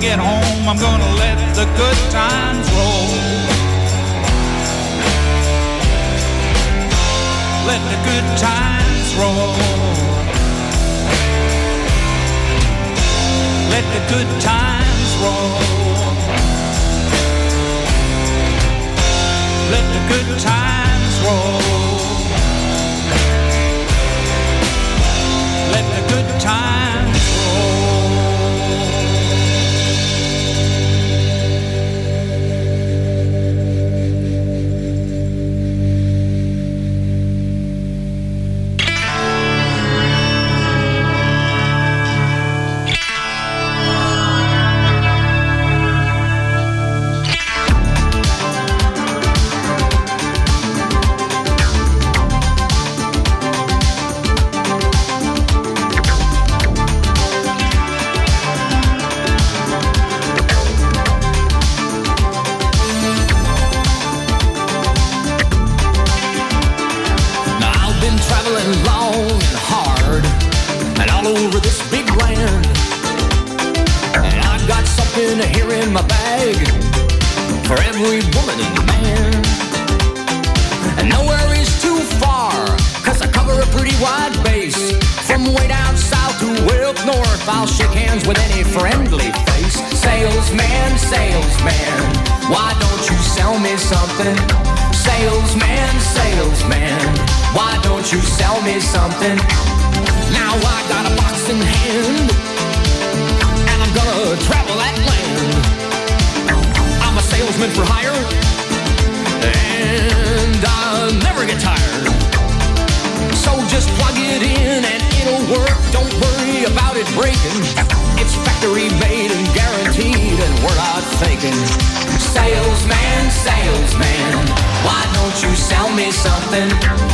get home, I'm gonna let the good times roll. Let the good times roll. Let the good times roll. Let the good times roll. Let the good times Now in my bag for every woman and man. And nowhere is too far, cause I cover a pretty wide base. From way down south to way up north, I'll shake hands with any friendly face. Salesman, salesman, why don't you sell me something? Salesman, salesman, why don't you sell me something? Now I got a box in hand, travel that land. I'm a salesman for hire, and I'll never get tired. So just plug it in and it'll work. Don't worry about it breaking. It's factory made and guaranteed, and we're not faking. Salesman, salesman, why don't you sell me something?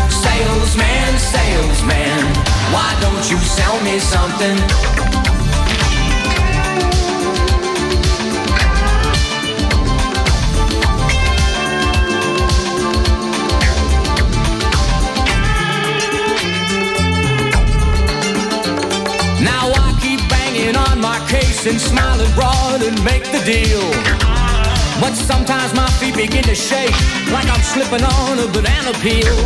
Salesman, salesman, why don't you sell me something? On and smiling broad and make the deal. But sometimes my feet begin to shake like I'm slipping on a banana peel.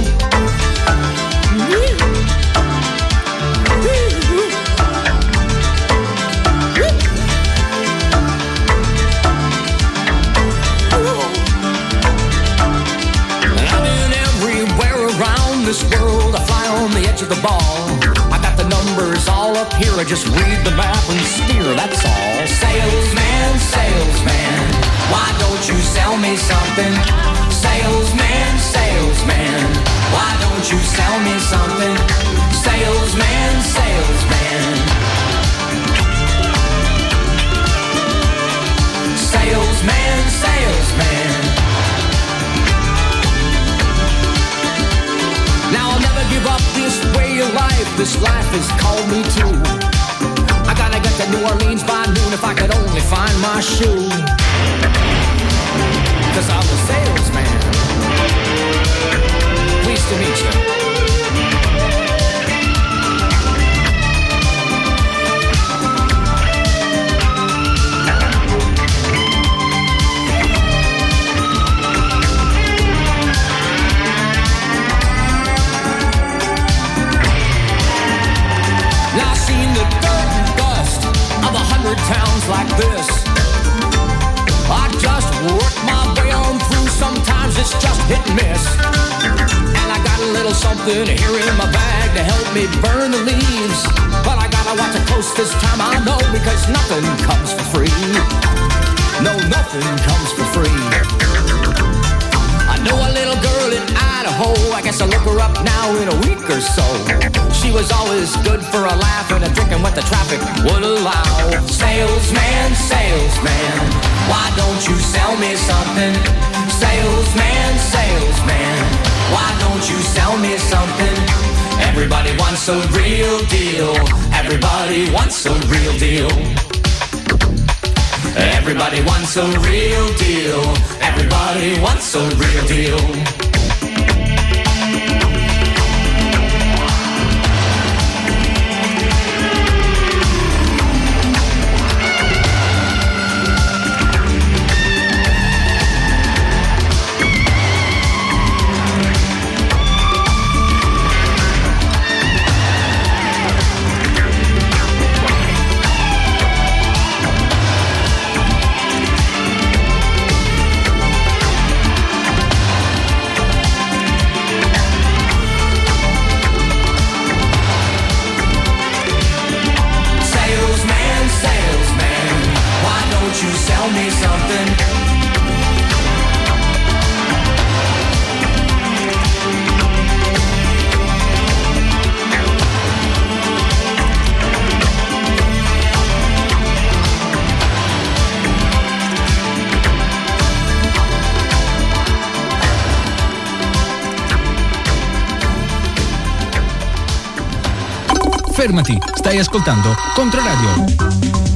I've been everywhere around this world. I fly on the edge of the ball. I got the numbers up here. I just read the map and steer, that's all. Salesman, salesman, why don't you sell me something? Salesman, salesman, why don't you sell me something? Salesman, salesman. Salesman, salesman. Give up this way of life. This life has called me to. I gotta get to New Orleans by noon if I could only find my shoe. Cause I'm a salesman. Pleased to meet you. Something here in my bag to help me burn the leaves. But I gotta watch it close this time, I know, because nothing comes for free. No, nothing comes for free. I know a little girl in Idaho. I guess I'll look her up now in a week or so. She was always good for a laugh and a drink and what the traffic would allow. Salesman, salesman, why don't you sell me something? Salesman, salesman, why don't you sell me something? Everybody wants a real deal. Everybody wants a real deal. Everybody wants a real deal. Everybody wants a real deal. fermati, stai ascoltando Controradio.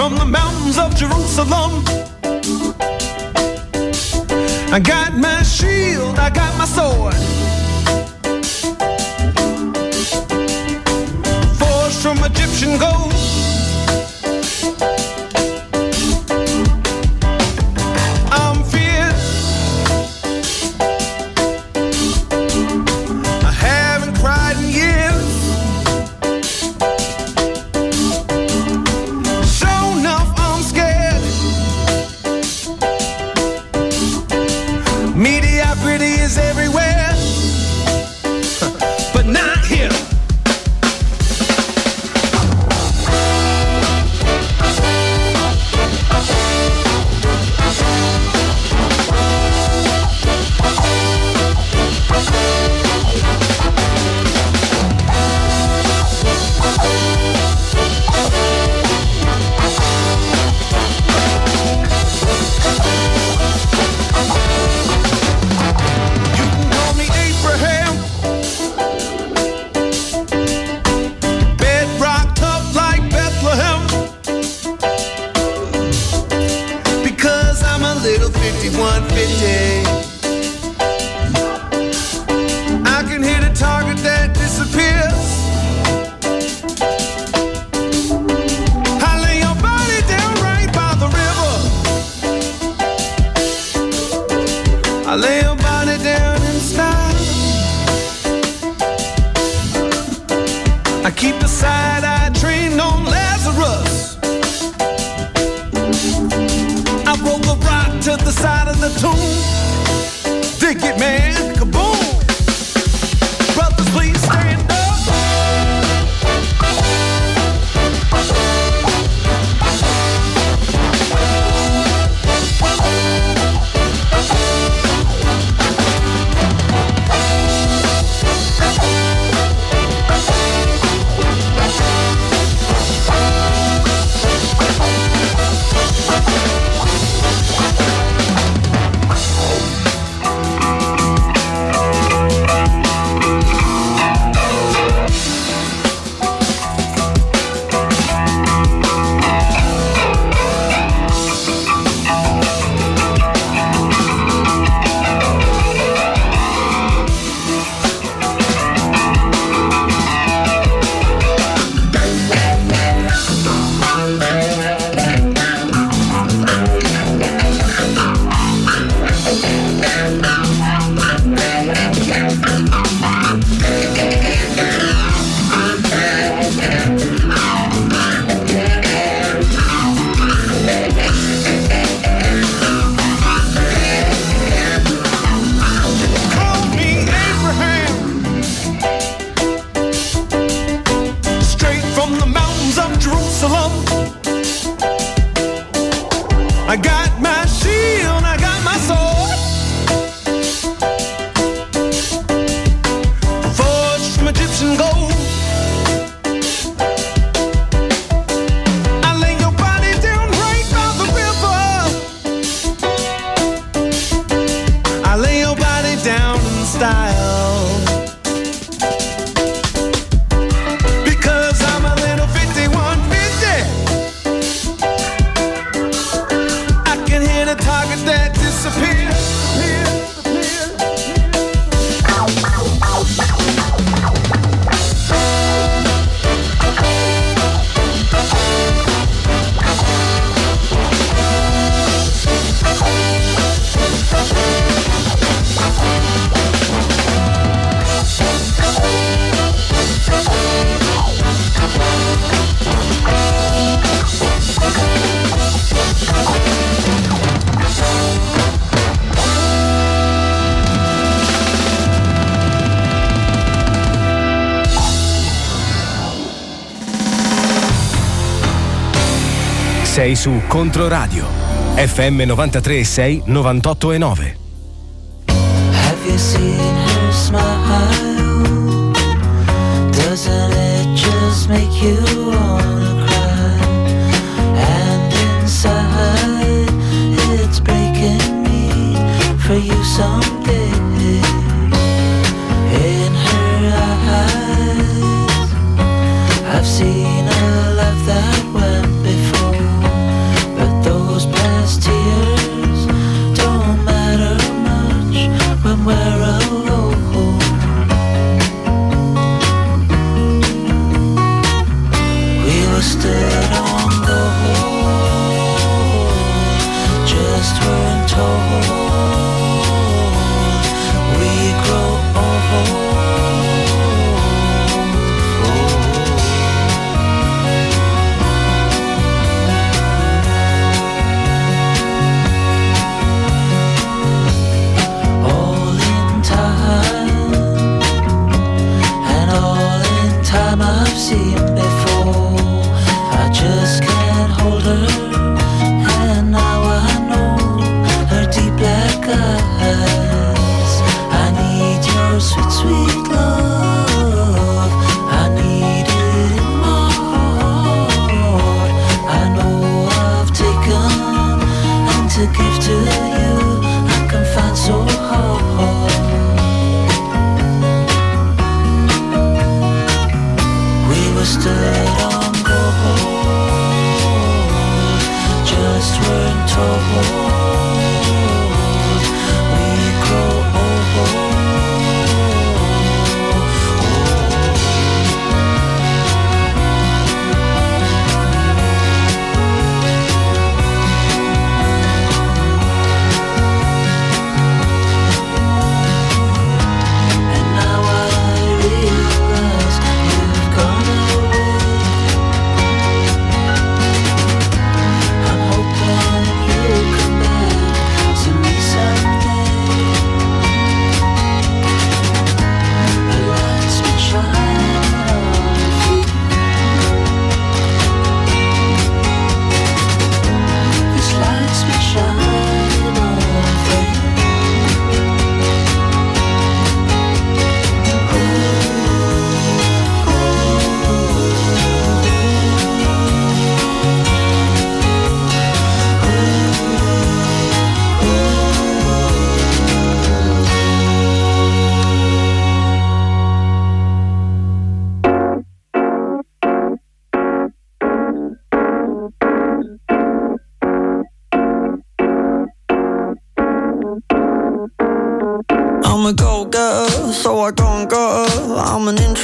from the mountains of Jerusalem. I got my shield, I got my sword. Forged from Egyptian gold. 150 Sei su Controradio. FM 93 6 98 e 9. Have you seen her smile? Doesn't it just make you wanna cry? And inside, it's breaking me for you someday. I'm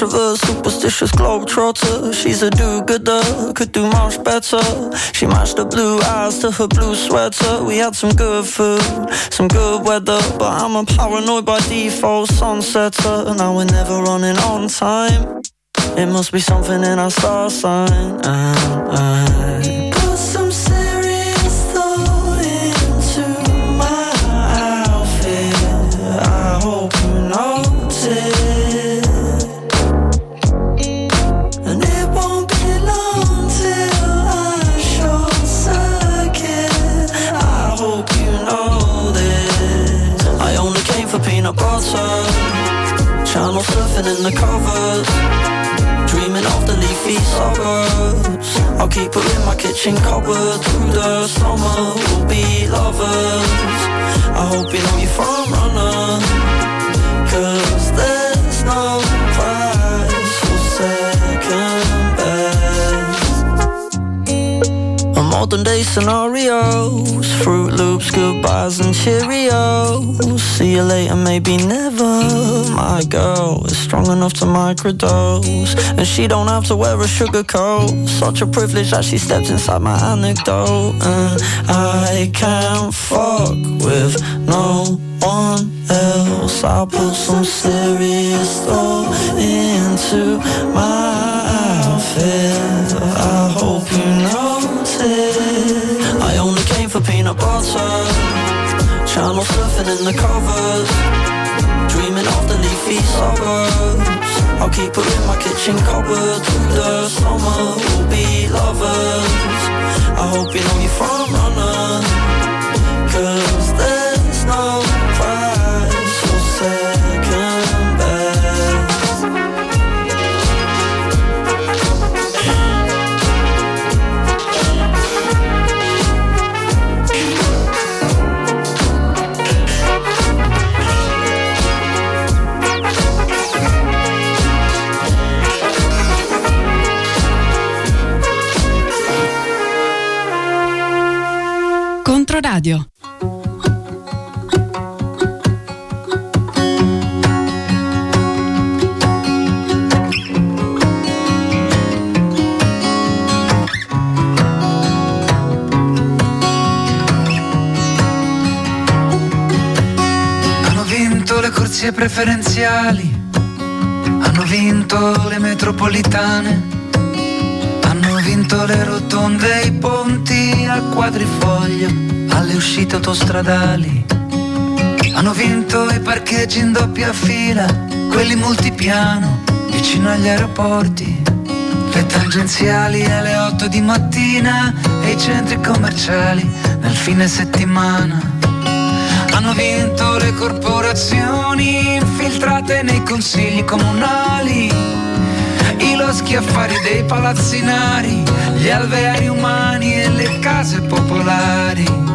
Introvert, superstitious globetrotter. She's a do-gooder, could do much better. She matched the blue eyes to her blue sweater. We had some good food, some good weather, but I'm a paranoid by default sunsetter. Now we're never running on time. It must be something in our star sign. Uh, uh. Surfing in the covers. Dreaming of the leafy suburbs. I'll keep her in my kitchen cupboard Through the summer. We'll be lovers. I hope you know you're front runner modern day scenarios. Froot Loops, goodbyes and Cheerios. See you later, maybe never. My girl is strong enough to microdose. And she don't have to wear a sugar coat. Such a privilege that she stepped inside my anecdote. And I can't fuck with no one else. I put some serious thought into my outfit for Channel surfing in the covers. Dreaming of the leafy suburbs I'll keep her in my kitchen cupboard. Through the summer we'll be lovers. I hope you know you're front Le corsie preferenziali, hanno vinto le metropolitane, hanno vinto le rotonde i ponti al quadrifoglio, alle uscite autostradali. Hanno vinto i parcheggi in doppia fila, quelli multipiano, vicino agli aeroporti. Le tangenziali alle 8 di mattina e i centri commerciali nel fine settimana. Hanno vinto le corporazioni infiltrate nei consigli comunali, i loschi affari dei palazzinari, gli alveari umani e le case popolari.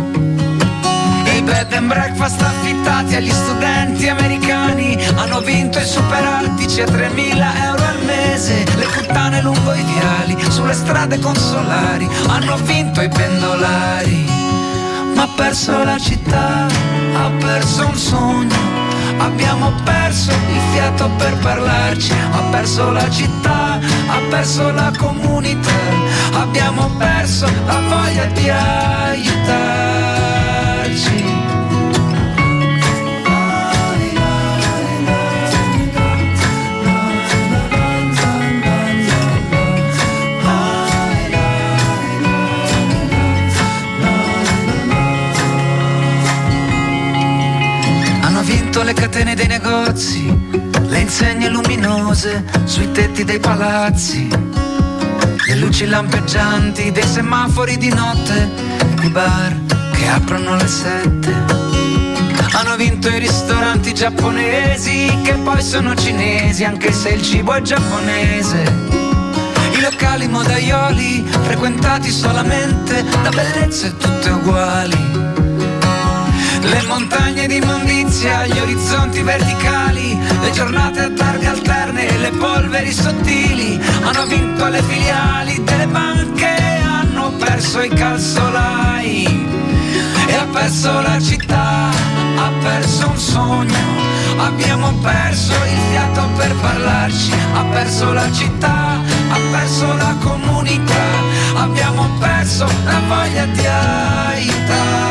Bed and breakfast affittati agli studenti americani. Hanno vinto i superaltici a 3.000 euro al mese, le puttane lungo i viali, sulle strade consolari, hanno vinto i pendolari ma ha perso la città, ha perso un sogno, abbiamo perso il fiato per parlarci, ha perso la città, ha perso la comunità, abbiamo perso la voglia di aiutarci. Le catene dei negozi, le insegne luminose sui tetti dei palazzi, le luci lampeggianti dei semafori di notte, i bar che aprono alle sette. Hanno vinto i ristoranti giapponesi che poi sono cinesi anche se il cibo è giapponese. I locali modaioli frequentati solamente da bellezze tutte uguali. Le montagne di immondizia, gli orizzonti verticali, le giornate a targhe alterne e le polveri sottili hanno vinto le filiali delle banche, hanno perso i calzolai e ha perso la città, ha perso un sogno, abbiamo perso il fiato per parlarci, ha perso la città, ha perso la comunità, abbiamo perso la voglia di aiutarci.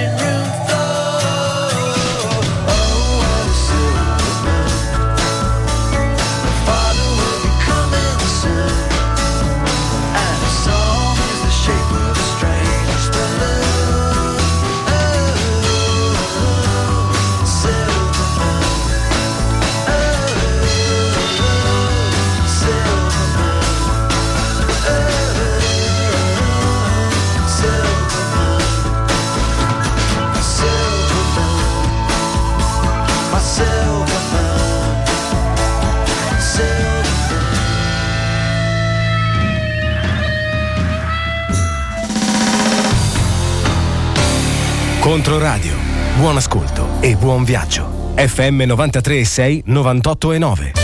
Controradio. Buon ascolto e buon viaggio. FM 93 6 98 e 9.